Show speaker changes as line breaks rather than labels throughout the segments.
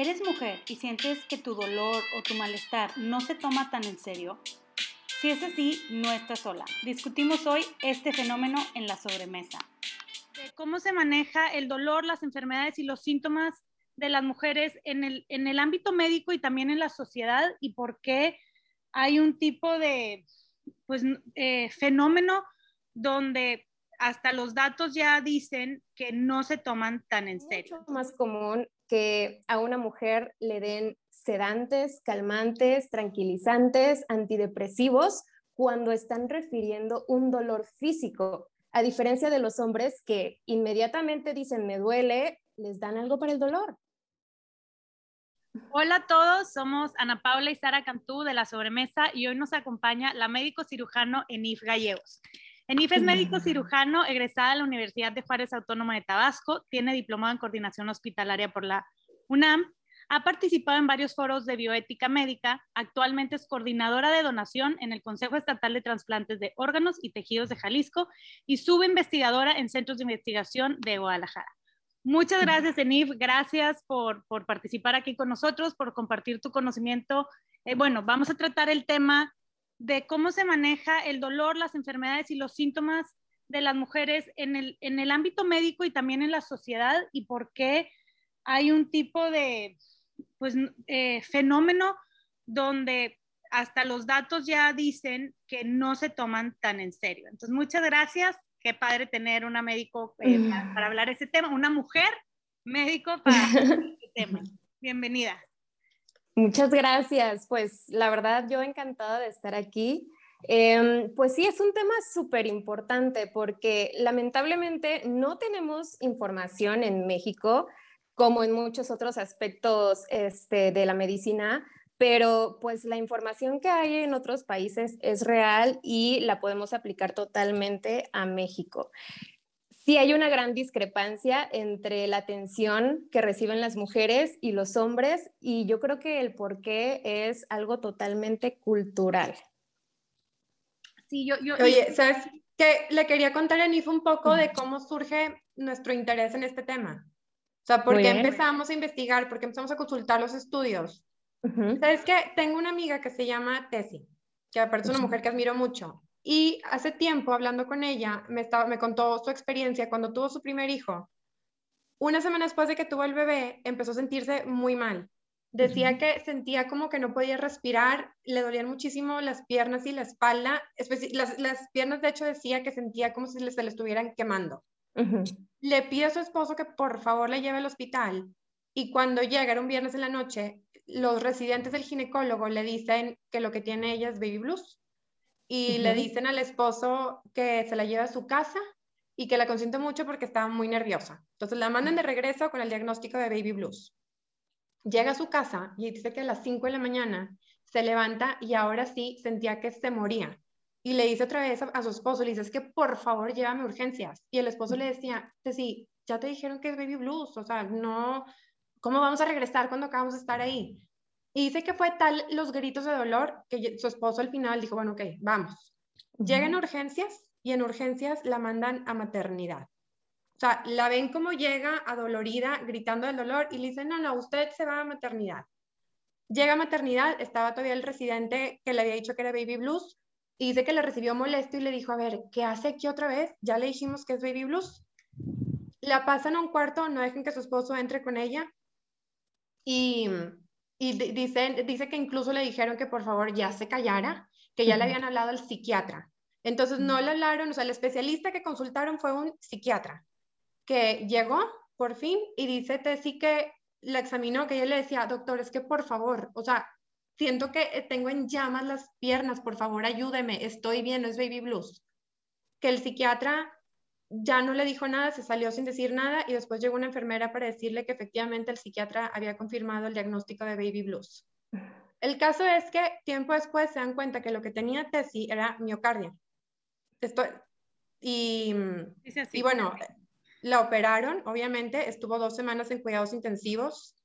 ¿Eres mujer y sientes que tu dolor o tu malestar no se toma tan en serio? Si es así, no estás sola. Discutimos hoy este fenómeno en la sobremesa. ¿Cómo se maneja el dolor, las enfermedades y los síntomas de las mujeres en el, en el ámbito médico y también en la sociedad y por qué hay un tipo de pues, eh, fenómeno donde hasta los datos ya dicen que no se toman tan en serio.
Es más común que a una mujer le den sedantes, calmantes, tranquilizantes, antidepresivos cuando están refiriendo un dolor físico, a diferencia de los hombres que inmediatamente dicen me duele, les dan algo para el dolor.
Hola a todos, somos Ana Paula y Sara Cantú de La Sobremesa y hoy nos acompaña la médico cirujano Enif Gallegos. Enif es médico cirujano egresada de la Universidad de Juárez Autónoma de Tabasco, tiene diplomado en coordinación hospitalaria por la UNAM, ha participado en varios foros de bioética médica, actualmente es coordinadora de donación en el Consejo Estatal de Transplantes de Órganos y Tejidos de Jalisco y subinvestigadora en centros de investigación de Guadalajara. Muchas gracias, Enif. Gracias por, participar aquí con nosotros, por compartir tu conocimiento. Eh, bueno, vamos a tratar el tema de cómo se maneja el dolor, las enfermedades y los síntomas de las mujeres en el, en el ámbito médico y también en la sociedad y por qué hay un tipo de pues, eh, fenómeno donde hasta los datos ya dicen que no se toman tan en serio. Entonces, muchas gracias. Qué padre tener una médico eh, para, para, hablar de ese tema, una mujer médico para este tema. Bienvenida.
Muchas gracias. Pues la verdad, yo encantada de estar aquí. Em, pues sí, es un tema súper importante porque lamentablemente no tenemos información en México como en muchos otros aspectos este, de la medicina, pero pues la información que hay en otros países es real y la podemos aplicar totalmente a México. Sí hay una gran discrepancia entre la atención que reciben las mujeres y los hombres y yo creo que el porqué es algo totalmente cultural.
Sí, yo, yo Oye, ¿sabes? Que le quería contar a Nif un poco de cómo surge nuestro interés en este tema. O sea, ¿por qué empezamos a investigar? ¿Por qué empezamos a consultar los estudios? ¿Sabes qué? Tengo una amiga que se llama Tessie, que aparte es una mujer que admiro mucho. Y hace tiempo, hablando con ella, me, estaba, me contó su experiencia cuando tuvo su primer hijo. Una semana después de que tuvo el bebé, empezó a sentirse muy mal. Decía que sentía como que no podía respirar, le dolían muchísimo las piernas y la espalda. Las, las piernas, de hecho, decía que sentía como si se le estuvieran quemando. Le pide a su esposo que por favor le lleve al hospital y cuando llega, era un viernes en la noche, los residentes del ginecólogo le dicen que lo que tiene ella es baby blues y le dicen al esposo que se la lleve a su casa y que la consiente mucho porque estaba muy nerviosa. Entonces la mandan de regreso con el diagnóstico de baby blues. Llega a su casa y dice que a las 5 de la mañana se levanta y ahora sí sentía que se moría y le dice otra vez a, su esposo, le dice, es que por favor llévame urgencias. Y el esposo le decía, sí, ya te dijeron que es baby blues, o sea, no, ¿cómo vamos a regresar cuando acabamos de estar ahí? Y dice que fue tal los gritos de dolor que su esposo al final dijo, bueno, ok, vamos. Llegan urgencias y en urgencias la mandan a maternidad. O sea, la ven como llega adolorida, gritando del dolor y le dicen, no, no, usted se va a maternidad. Llega a maternidad, estaba todavía el residente que le había dicho que era baby blues, y dice que le recibió molesto y le dijo, a ver, ¿qué hace aquí otra vez? Ya le dijimos que es baby blues. La pasan a un cuarto, no dejen que su esposo entre con ella. Y, y dice, dice que incluso le dijeron que por favor ya se callara, que ya le habían hablado al psiquiatra. Entonces no le hablaron, o sea, el especialista que consultaron fue un psiquiatra, que llegó por fin y dice sí que la examinó, que ella le decía, doctor, es que por favor, o sea, siento que eh, tengo en llamas las piernas, por favor ayúdeme, estoy bien, no es baby blues. Que el psiquiatra ya no le dijo nada, se salió sin decir nada y después llegó una enfermera para decirle que efectivamente el psiquiatra había confirmado el diagnóstico de baby blues. El caso es que tiempo después se dan cuenta que lo que tenía Tessie era miocardia. Esto, y, y bueno, la operaron, obviamente, estuvo dos semanas en cuidados intensivos,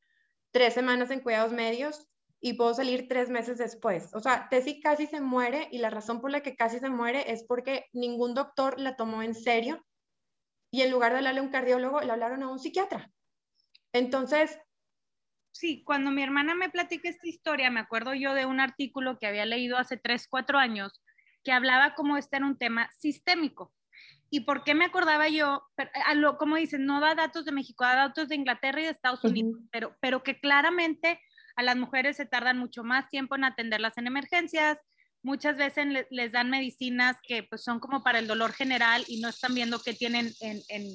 tres semanas en cuidados medios y puedo salir tres meses después. O sea, Tessie casi se muere y la razón por la que casi se muere es porque ningún doctor la tomó en serio y en lugar de hablarle a un cardiólogo, le hablaron a un psiquiatra. Entonces,
sí, cuando mi hermana me platica esta historia, me acuerdo yo de un artículo que había leído hace 3, 4 años que hablaba como este era un tema sistémico. ¿Y por qué me acordaba yo? A lo, como dicen, no da datos de México, da datos de Inglaterra y de Estados Unidos, pero, pero que claramente a las mujeres se tardan mucho más tiempo en atenderlas en emergencias, muchas veces les dan medicinas que pues, son como para el dolor general y no están viendo qué tienen en, en,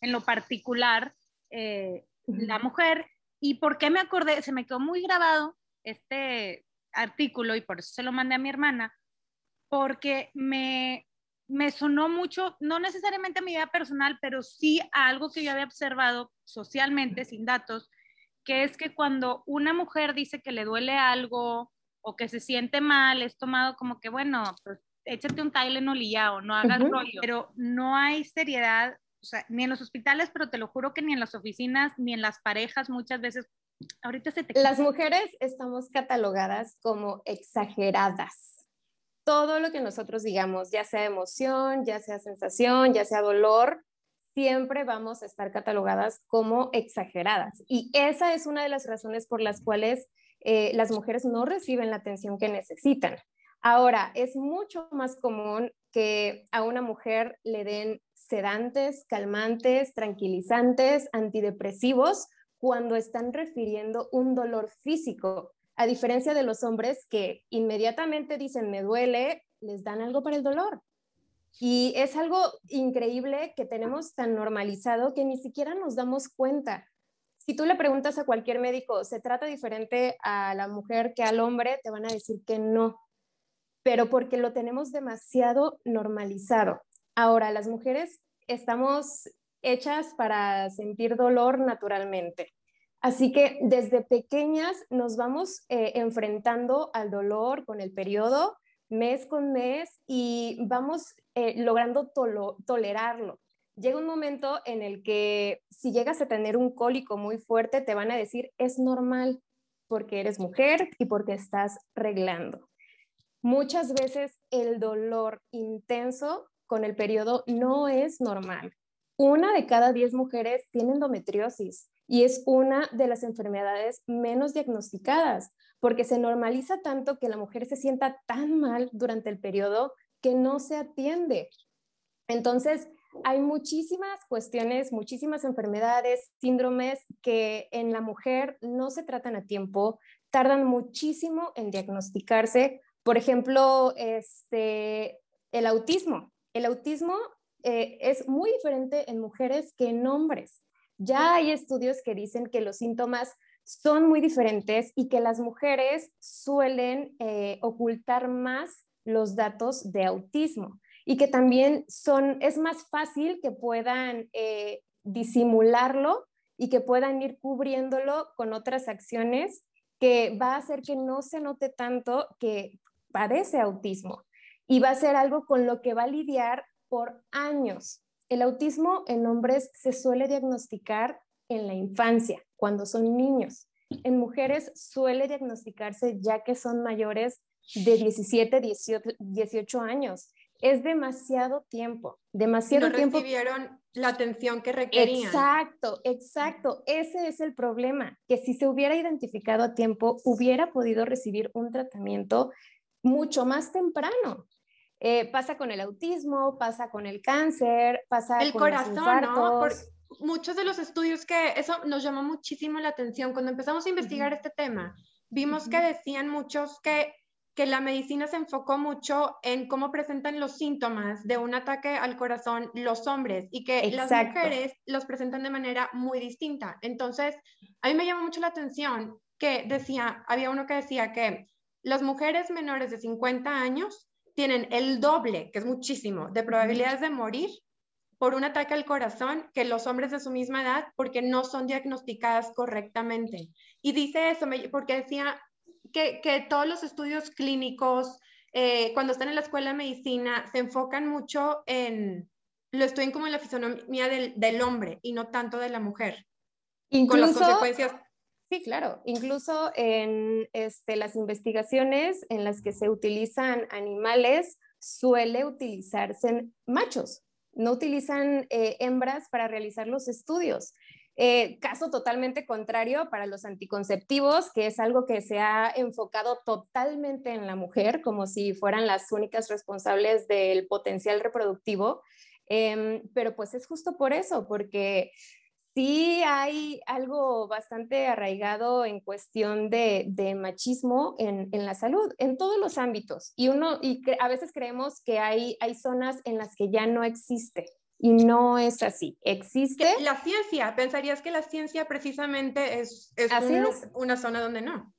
en lo particular eh, la mujer. ¿Y por qué me acordé? Se me quedó muy grabado este artículo y por eso se lo mandé a mi hermana, porque me, me sonó mucho, no necesariamente a mi vida personal, pero sí a algo que yo había observado socialmente, sin datos, que es que cuando una mujer dice que le duele algo o que se siente mal, es tomado como que, bueno, pues échate un Tylenol y ya, o no hagas rollo, pero no hay seriedad, o sea, ni en los hospitales, pero te lo juro que ni en las oficinas, ni en las parejas muchas veces. Ahorita se te...
Las mujeres estamos catalogadas como exageradas todo lo que nosotros digamos, ya sea emoción, ya sea sensación, ya sea dolor, siempre vamos a estar catalogadas como exageradas. Y esa es una de las razones por las cuales eh, las mujeres no reciben la atención que necesitan. Ahora, es mucho más común que a una mujer le den sedantes, calmantes, tranquilizantes, antidepresivos cuando están refiriendo un dolor físico a diferencia de los hombres que inmediatamente dicen me duele, les dan algo para el dolor. Y es algo increíble que tenemos tan normalizado que ni siquiera nos damos cuenta. Si tú le preguntas a cualquier médico, ¿se trata diferente a la mujer que al hombre? Te van a decir que no, pero porque lo tenemos demasiado normalizado. Ahora, las mujeres estamos hechas para sentir dolor naturalmente. Así que desde pequeñas nos vamos eh, enfrentando al dolor con el periodo mes con mes y vamos eh, logrando tolerarlo. Llega un momento en el que si llegas a tener un cólico muy fuerte, te van a decir es normal porque eres mujer y porque estás reglando. Muchas veces el dolor intenso con el periodo no es normal. Una de cada diez mujeres tiene endometriosis y es una de las enfermedades menos diagnosticadas, porque se normaliza tanto que la mujer se sienta tan mal durante el periodo que no se atiende. Entonces, hay muchísimas cuestiones, muchísimas enfermedades, síndromes que en la mujer no se tratan a tiempo, tardan muchísimo en diagnosticarse. Por ejemplo, este, el autismo. El autismo eh, es muy diferente en mujeres que en hombres. Ya hay estudios que dicen que los síntomas son muy diferentes y que las mujeres suelen eh, ocultar más los datos de autismo y que también son, es más fácil que puedan eh, disimularlo y que puedan ir cubriéndolo con otras acciones que va a hacer que no se note tanto que padece autismo y va a ser algo con lo que va a lidiar por años. El autismo en hombres se suele diagnosticar en la infancia, cuando son niños. En mujeres suele diagnosticarse ya que son mayores de 17, 18, años. Es demasiado tiempo, demasiado
no
tiempo.
recibieron la atención que requerían.
Exacto, exacto. Ese es el problema, que si se hubiera identificado a tiempo, hubiera podido recibir un tratamiento mucho más temprano. Eh, pasa con el autismo, pasa con el cáncer, pasa
el
con
corazón, ¿no? Por muchos de los estudios que eso nos llamó muchísimo la atención cuando empezamos a investigar este tema. Vimos que decían muchos que que la medicina se enfocó mucho en cómo presentan los síntomas de un ataque al corazón los hombres y que las mujeres los presentan de manera muy distinta. Entonces, a mí me llamó mucho la atención que decía, había uno que decía que las mujeres menores de 50 años tienen el doble, que es muchísimo, de probabilidades de morir por un ataque al corazón que los hombres de su misma edad porque no son diagnosticadas correctamente. Y dice eso porque decía que, todos los estudios clínicos, eh, cuando están en la escuela de medicina, se enfocan mucho en, lo estudian como en la fisonomía del, hombre y no tanto de la mujer.
Incluso, con las consecuencias Sí, claro. Incluso en este, las investigaciones en las que se utilizan animales, suele utilizarse machos, no utilizan eh, hembras para realizar los estudios. Eh, caso totalmente contrario para los anticonceptivos, que es algo que se ha enfocado totalmente en la mujer, como si fueran las únicas responsables del potencial reproductivo. Em, pero pues es justo por eso, porque sí hay algo bastante arraigado en cuestión de, machismo en, la salud, en todos los ámbitos. Y, uno, y a veces creemos que hay, hay zonas en las que ya no existe. Y no es así. Existe.
La ciencia, pensarías que la ciencia precisamente es, es, una zona donde no.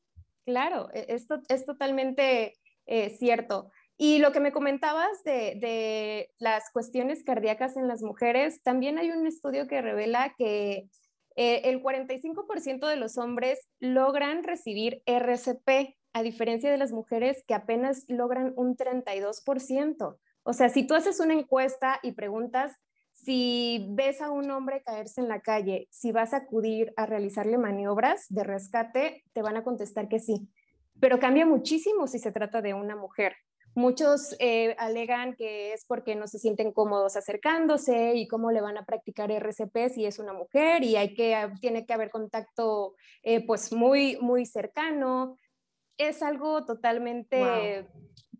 Claro, e, esto es totalmente eh, cierto. Y lo que me comentabas de, las cuestiones cardíacas en las mujeres, también hay un estudio que revela que eh, el 45% de los hombres logran recibir RCP, a diferencia de las mujeres que apenas logran un 32%. O sea, si tú haces una encuesta y preguntas si ves a un hombre caerse en la calle, si vas a acudir a realizarle maniobras de rescate, te van a contestar que sí. Pero cambia muchísimo si se trata de una mujer. Muchos eh, alegan que es porque no se sienten cómodos acercándose y cómo le van a practicar RCP si es una mujer y hay que, tiene que haber contacto eh, pues muy, muy cercano. Es algo totalmente...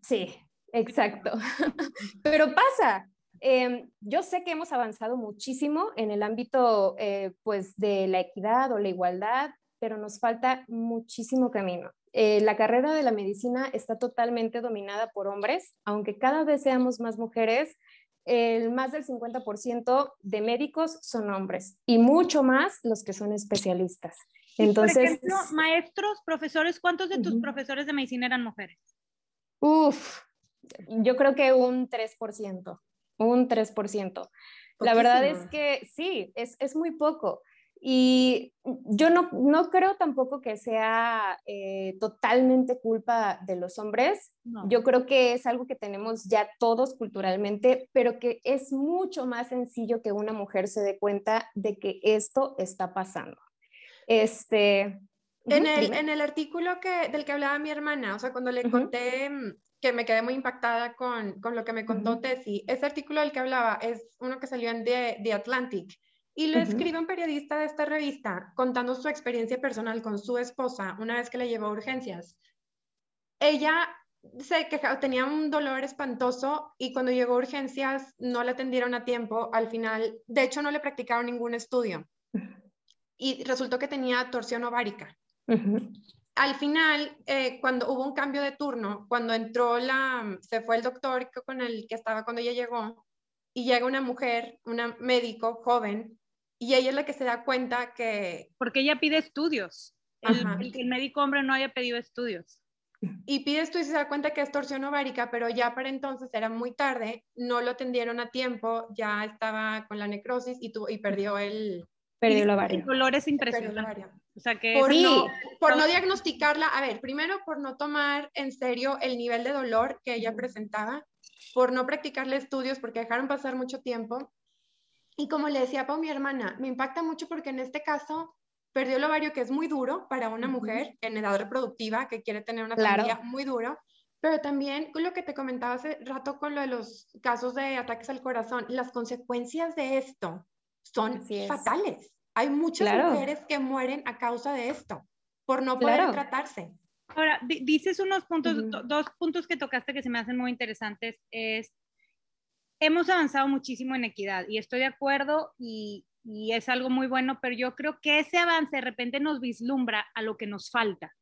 Sí, exacto. Pero pasa, Em, yo sé que hemos avanzado muchísimo en el ámbito eh, pues de la equidad o la igualdad, pero nos falta muchísimo camino. Eh, la carrera de la medicina está totalmente dominada por hombres, aunque cada vez seamos más mujeres, el más del 50% de médicos son hombres y mucho más los que son especialistas. Entonces, por
ejemplo, maestros, profesores, ¿cuántos de tus profesores de medicina eran mujeres?
Uf, yo creo que un 3% un 3%. La verdad es que sí, es, es muy poco. Y yo no, no, creo tampoco que sea eh, totalmente culpa de los hombres. Yo creo que es algo que tenemos ya todos culturalmente, pero que es mucho más sencillo que una mujer se dé cuenta de que esto está pasando. Este,
en el, en el, artículo que, del que hablaba mi hermana, o sea, cuando le conté mm, que me quedé muy impactada con, con lo que me contó Tessie. Ese artículo del que hablaba es uno que salió en The, The Atlantic y lo escribe un periodista de esta revista contando su experiencia personal con su esposa una vez que le llevó a urgencias. Ella se quejaba, tenía un dolor espantoso y cuando llegó a urgencias no la atendieron a tiempo. Al final, de hecho, no le practicaron ningún estudio y resultó que tenía torsión ovárica al final, eh, cuando hubo un cambio de turno, cuando entró la, se fue el doctor con el que estaba cuando ella llegó, y llega una mujer, una médico joven, y ella es la que se da cuenta que...
Porque ella pide estudios. El, el, médico hombre no había pedido estudios.
Y pide estudios y se da cuenta que es torsión ovárica, pero ya para entonces era muy tarde, no lo atendieron a tiempo, ya estaba con la necrosis y, tuvo, y perdió el...
Perdió el ovario.
El dolor es impresionante. O sea que
por, no, por no diagnosticarla, a ver, primero por no tomar en serio el nivel de dolor que ella presentaba, por no practicarle estudios porque dejaron pasar mucho tiempo. Y como le decía a mi hermana, me impacta mucho porque en este caso perdió el ovario que es muy duro para una mujer en edad reproductiva que quiere tener una familia muy duro, pero también con lo que te comentaba hace rato con lo de los casos de ataques al corazón, las consecuencias de esto son fatales. Hay muchas mujeres que mueren a causa de esto, por no poder tratarse.
Ahora, dices unos puntos, dos puntos que tocaste que se me hacen muy interesantes. Es, hemos avanzado muchísimo en equidad y estoy de acuerdo y, y es algo muy bueno, pero yo creo que ese avance de repente nos vislumbra a lo que nos falta.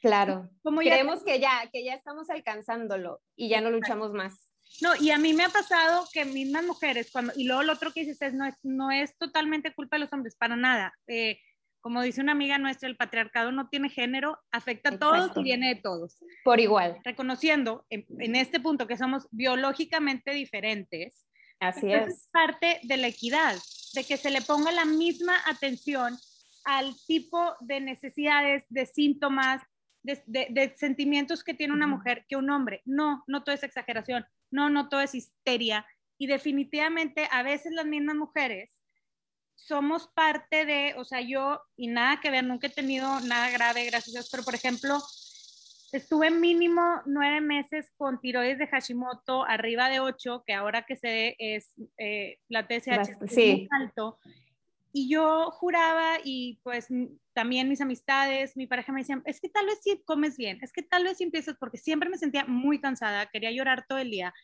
Claro. Como Creemos que ya, que ya estamos alcanzándolo y ya no luchamos más.
No, y a mí me ha pasado que mismas mujeres, cuando, y luego lo otro que dices es, no es, no es totalmente culpa de los hombres, para nada. Eh, como dice una amiga nuestra, el patriarcado no tiene género, afecta a todos y viene de todos.
Por igual.
Reconociendo en, este punto que somos biológicamente diferentes.
Así es.
Es parte de la equidad, de que se le ponga la misma atención al tipo de necesidades, de síntomas, de, de, sentimientos que tiene una mujer que un hombre. No, no todo es exageración no, no todo es histeria. Y definitivamente a veces las mismas mujeres somos parte de, o sea, yo, y nada que ver, nunca he tenido nada grave, gracias a Dios, pero por ejemplo, estuve mínimo nueve meses con tiroides de Hashimoto arriba de ocho, que ahora que se es eh, la TSH es muy alto, y yo juraba y pues también mis amistades, mi pareja me decían, es que tal vez si comes bien, es que tal vez si empiezas, porque siempre me sentía muy cansada, quería llorar todo el día.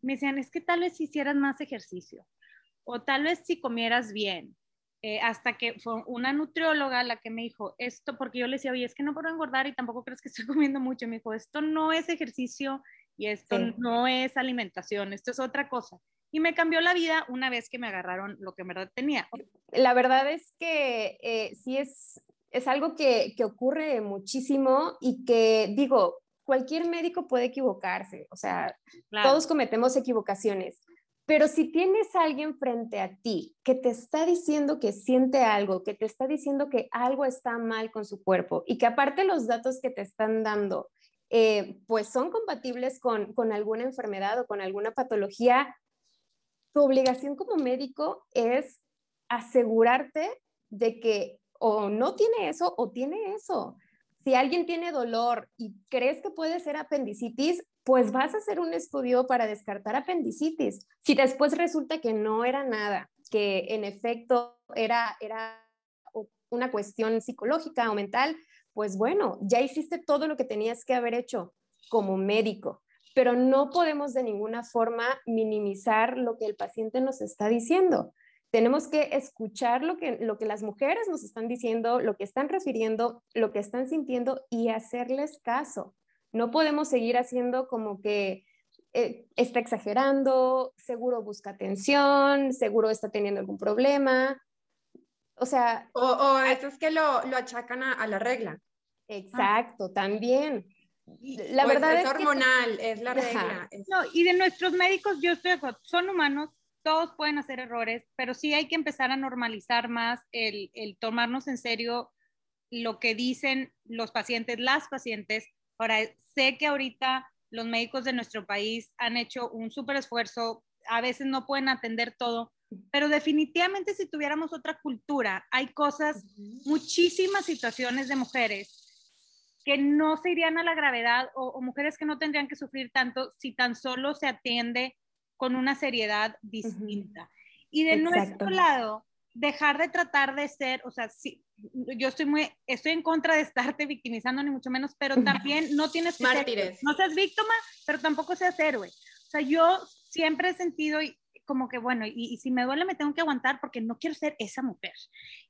Me decían, es que tal vez si hicieras más ejercicio o tal vez si comieras bien. Eh, hasta que fue una nutrióloga la que me dijo esto, porque yo le decía, oye, es que no puedo engordar y tampoco crees que estoy comiendo mucho. Me dijo, esto no es ejercicio y esto no es alimentación, esto es otra cosa y me cambió la vida una vez que me agarraron lo que en verdad tenía.
La verdad es que eh, sí es, es algo que, que, ocurre muchísimo y que digo, cualquier médico puede equivocarse, o sea, todos cometemos equivocaciones, pero si tienes a alguien frente a ti que te está diciendo que siente algo, que te está diciendo que algo está mal con su cuerpo y que aparte los datos que te están dando, eh, pues son compatibles con, con alguna enfermedad o con alguna patología, tu obligación como médico es asegurarte de que o no tiene eso o tiene eso. Si alguien tiene dolor y crees que puede ser apendicitis, pues vas a hacer un estudio para descartar apendicitis. Si después resulta que no era nada, que en efecto era, era una cuestión psicológica o mental, pues bueno, ya hiciste todo lo que tenías que haber hecho como médico pero no podemos de ninguna forma minimizar lo que el paciente nos está diciendo. Tenemos que escuchar lo que, lo que las mujeres nos están diciendo, lo que están refiriendo, lo que están sintiendo y hacerles caso. No podemos seguir haciendo como que eh, está exagerando, seguro busca atención, seguro está teniendo algún problema. O sea...
O, eso es que lo, lo achacan a, a la regla.
Exacto, también la verdad
es, hormonal, es la regla.
No, y de nuestros médicos, yo estoy de acuerdo, son humanos, todos pueden hacer errores, pero sí hay que empezar a normalizar más el, el tomarnos en serio lo que dicen los pacientes, las pacientes. Ahora, sé que ahorita los médicos de nuestro país han hecho un súper esfuerzo, a veces no pueden atender todo, pero definitivamente si tuviéramos otra cultura, hay cosas, muchísimas situaciones de mujeres que no se irían a la gravedad o, mujeres que no tendrían que sufrir tanto si tan solo se atiende con una seriedad distinta. Y de nuestro lado, dejar de tratar de ser, o sea, sí, yo estoy muy, estoy en contra de estarte victimizando ni mucho menos, pero también no tienes que ser, no seas víctima, pero tampoco seas héroe. O sea, yo siempre he sentido como que, bueno, y, si me duele me tengo que aguantar porque no quiero ser esa mujer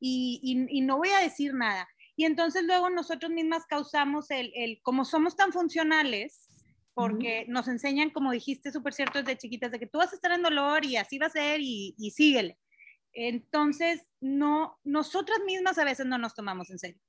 y, y, y no voy a decir nada. Y entonces luego nosotros mismas causamos el, el como somos tan funcionales, porque nos enseñan, como dijiste, súper cierto desde chiquitas, de que tú vas a estar en dolor y así va a ser y, y síguele. Entonces, no, nosotras mismas a veces no nos tomamos en serio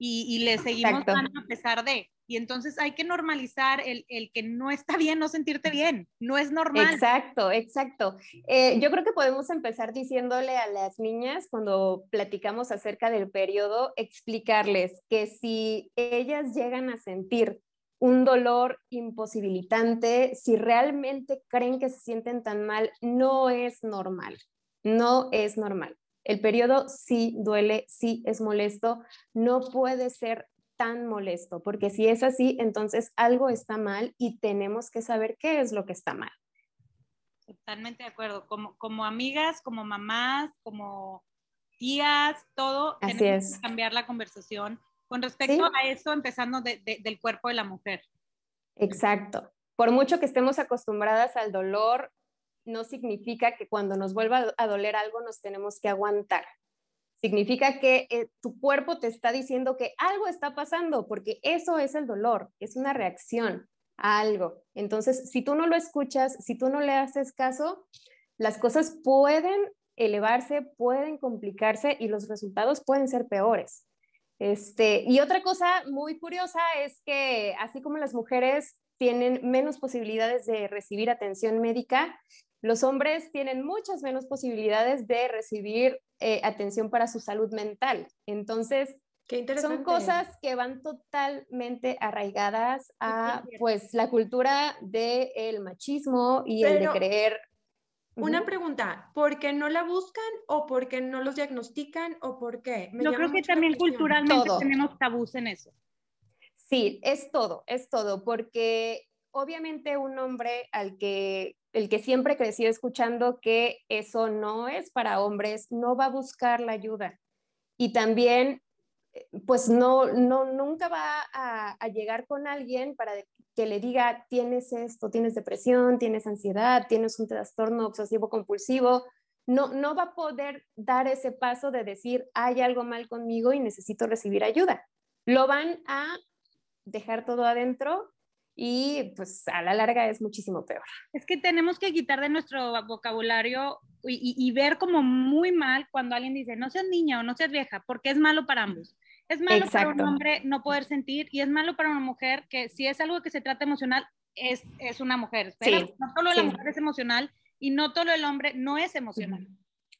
y, y le seguimos dando a pesar de. Y entonces hay que normalizar el, el, que no está bien no sentirte bien, no es normal.
Exacto, exacto. Eh, yo creo que podemos empezar diciéndole a las niñas cuando platicamos acerca del periodo, explicarles que si ellas llegan a sentir un dolor imposibilitante, si realmente creen que se sienten tan mal, no es normal, no es normal. El periodo sí duele, sí es molesto, no puede ser tan molesto, porque si es así, entonces algo está mal y tenemos que saber qué es lo que está mal.
Totalmente de acuerdo. Como, como amigas, como mamás, como tías, todo, tenemos que cambiar la conversación con respecto a eso, empezando del cuerpo de la mujer.
Exacto. Por mucho que estemos acostumbradas al dolor, no significa que cuando nos vuelva a doler algo nos tenemos que aguantar significa que eh, tu cuerpo te está diciendo que algo está pasando, porque eso es el dolor, es una reacción a algo. Entonces, si tú no lo escuchas, si tú no le haces caso, las cosas pueden elevarse, pueden complicarse y los resultados pueden ser peores. Este, y otra cosa muy curiosa es que así como las mujeres tienen menos posibilidades de recibir atención médica, los hombres tienen muchas menos posibilidades de recibir eh, atención para su salud mental. Entonces, son cosas que van totalmente arraigadas a pues la cultura del machismo y el de creer.
Una pregunta, ¿por qué no la buscan o por qué no los diagnostican o por qué?
Yo creo que también culturalmente tenemos tabús en eso.
Sí, es todo, es todo, porque obviamente un hombre al que el que siempre creció escuchando que eso no es para hombres, no va a buscar la ayuda. Y también, eh, pues no, no nunca va a, a llegar con alguien para que le diga, tienes esto, tienes depresión, tienes ansiedad, tienes un trastorno obsesivo compulsivo. No, no va a poder dar ese paso de decir, hay algo mal conmigo y necesito recibir ayuda. Lo van a dejar todo adentro y pues a la larga es muchísimo peor.
Es que tenemos que quitar de nuestro vocabulario y, ver como muy mal cuando alguien dice, no seas niña o no seas vieja, porque es malo para ambos. Es malo para un hombre no poder sentir y es malo para una mujer que si es algo que se trata emocional, es, es una mujer. Pero no solo la mujer es emocional y no todo el hombre no es emocional.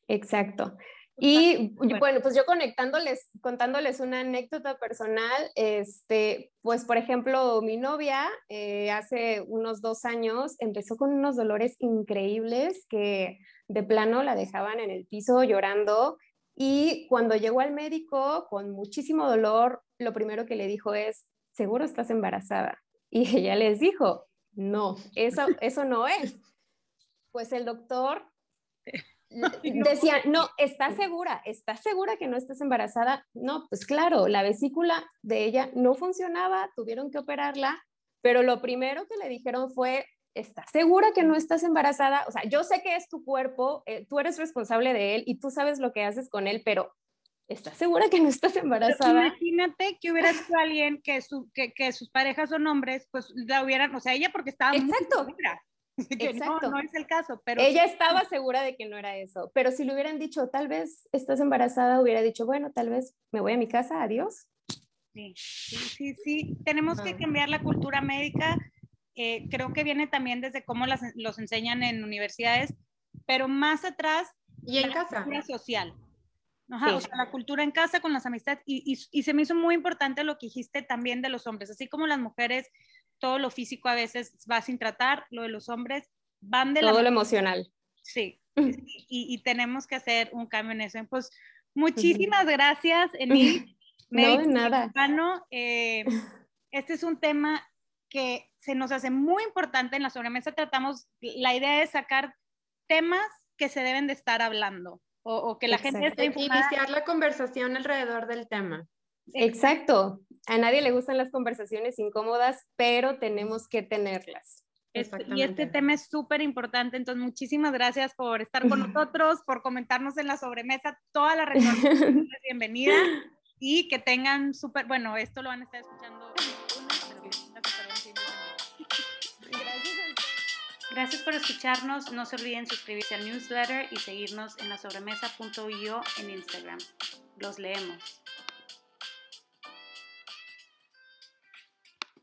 Exacto. Y bueno, pues yo conectándoles, contándoles una anécdota personal, este, pues por ejemplo, mi novia eh, hace unos dos años empezó con unos dolores increíbles que de plano la dejaban en el piso llorando y cuando llegó al médico con muchísimo dolor, lo primero que le dijo es, seguro estás embarazada. Y ella les dijo, no, eso, eso no es. Pues el doctor decía, no, ¿estás segura? ¿Estás segura que no estás embarazada? No, pues claro, la vesícula de ella no funcionaba, tuvieron que operarla, pero lo primero que le dijeron fue, ¿estás segura que no estás embarazada? O sea, yo sé que es tu cuerpo, eh, tú eres responsable de él y tú sabes lo que haces con él, pero ¿estás segura que no estás embarazada?
imagínate que hubiera sido alguien que, su, que, que, sus parejas son hombres, pues la hubieran, o sea, ella porque estaba
Exacto.
Muy Exacto. No, es el caso, pero...
Ella estaba segura de que no era eso, pero si le hubieran dicho, tal vez estás embarazada, hubiera dicho, bueno, tal vez me voy a mi casa, adiós.
Sí, sí, sí, tenemos que cambiar la cultura médica, eh, creo que viene también desde cómo las, los enseñan en universidades, pero más atrás,
y en casa.
La cultura social. Ajá, o sea, la cultura en casa con las amistades, y, y, y se me hizo muy importante lo que dijiste también de los hombres, así como las mujeres todo lo físico a veces va sin tratar, lo de los hombres van de
todo lo emocional.
Sí, y, tenemos que hacer un cambio en eso. Pues muchísimas gracias, Enil.
No, de nada.
Eh, este es un tema que se nos hace muy importante en la sobremesa. Tratamos, la idea es sacar temas que se deben de estar hablando o, que la gente esté
informada. Iniciar la conversación alrededor del tema.
Exacto. A nadie le gustan las conversaciones incómodas, pero tenemos que tenerlas.
y este tema es súper importante, entonces muchísimas gracias por estar con nosotros, por comentarnos en la sobremesa. Toda la reunión es bienvenida y que tengan súper, bueno, esto lo van a estar escuchando. Gracias por escucharnos. No se olviden suscribirse al newsletter y seguirnos en la sobremesa.io en Instagram. Los leemos.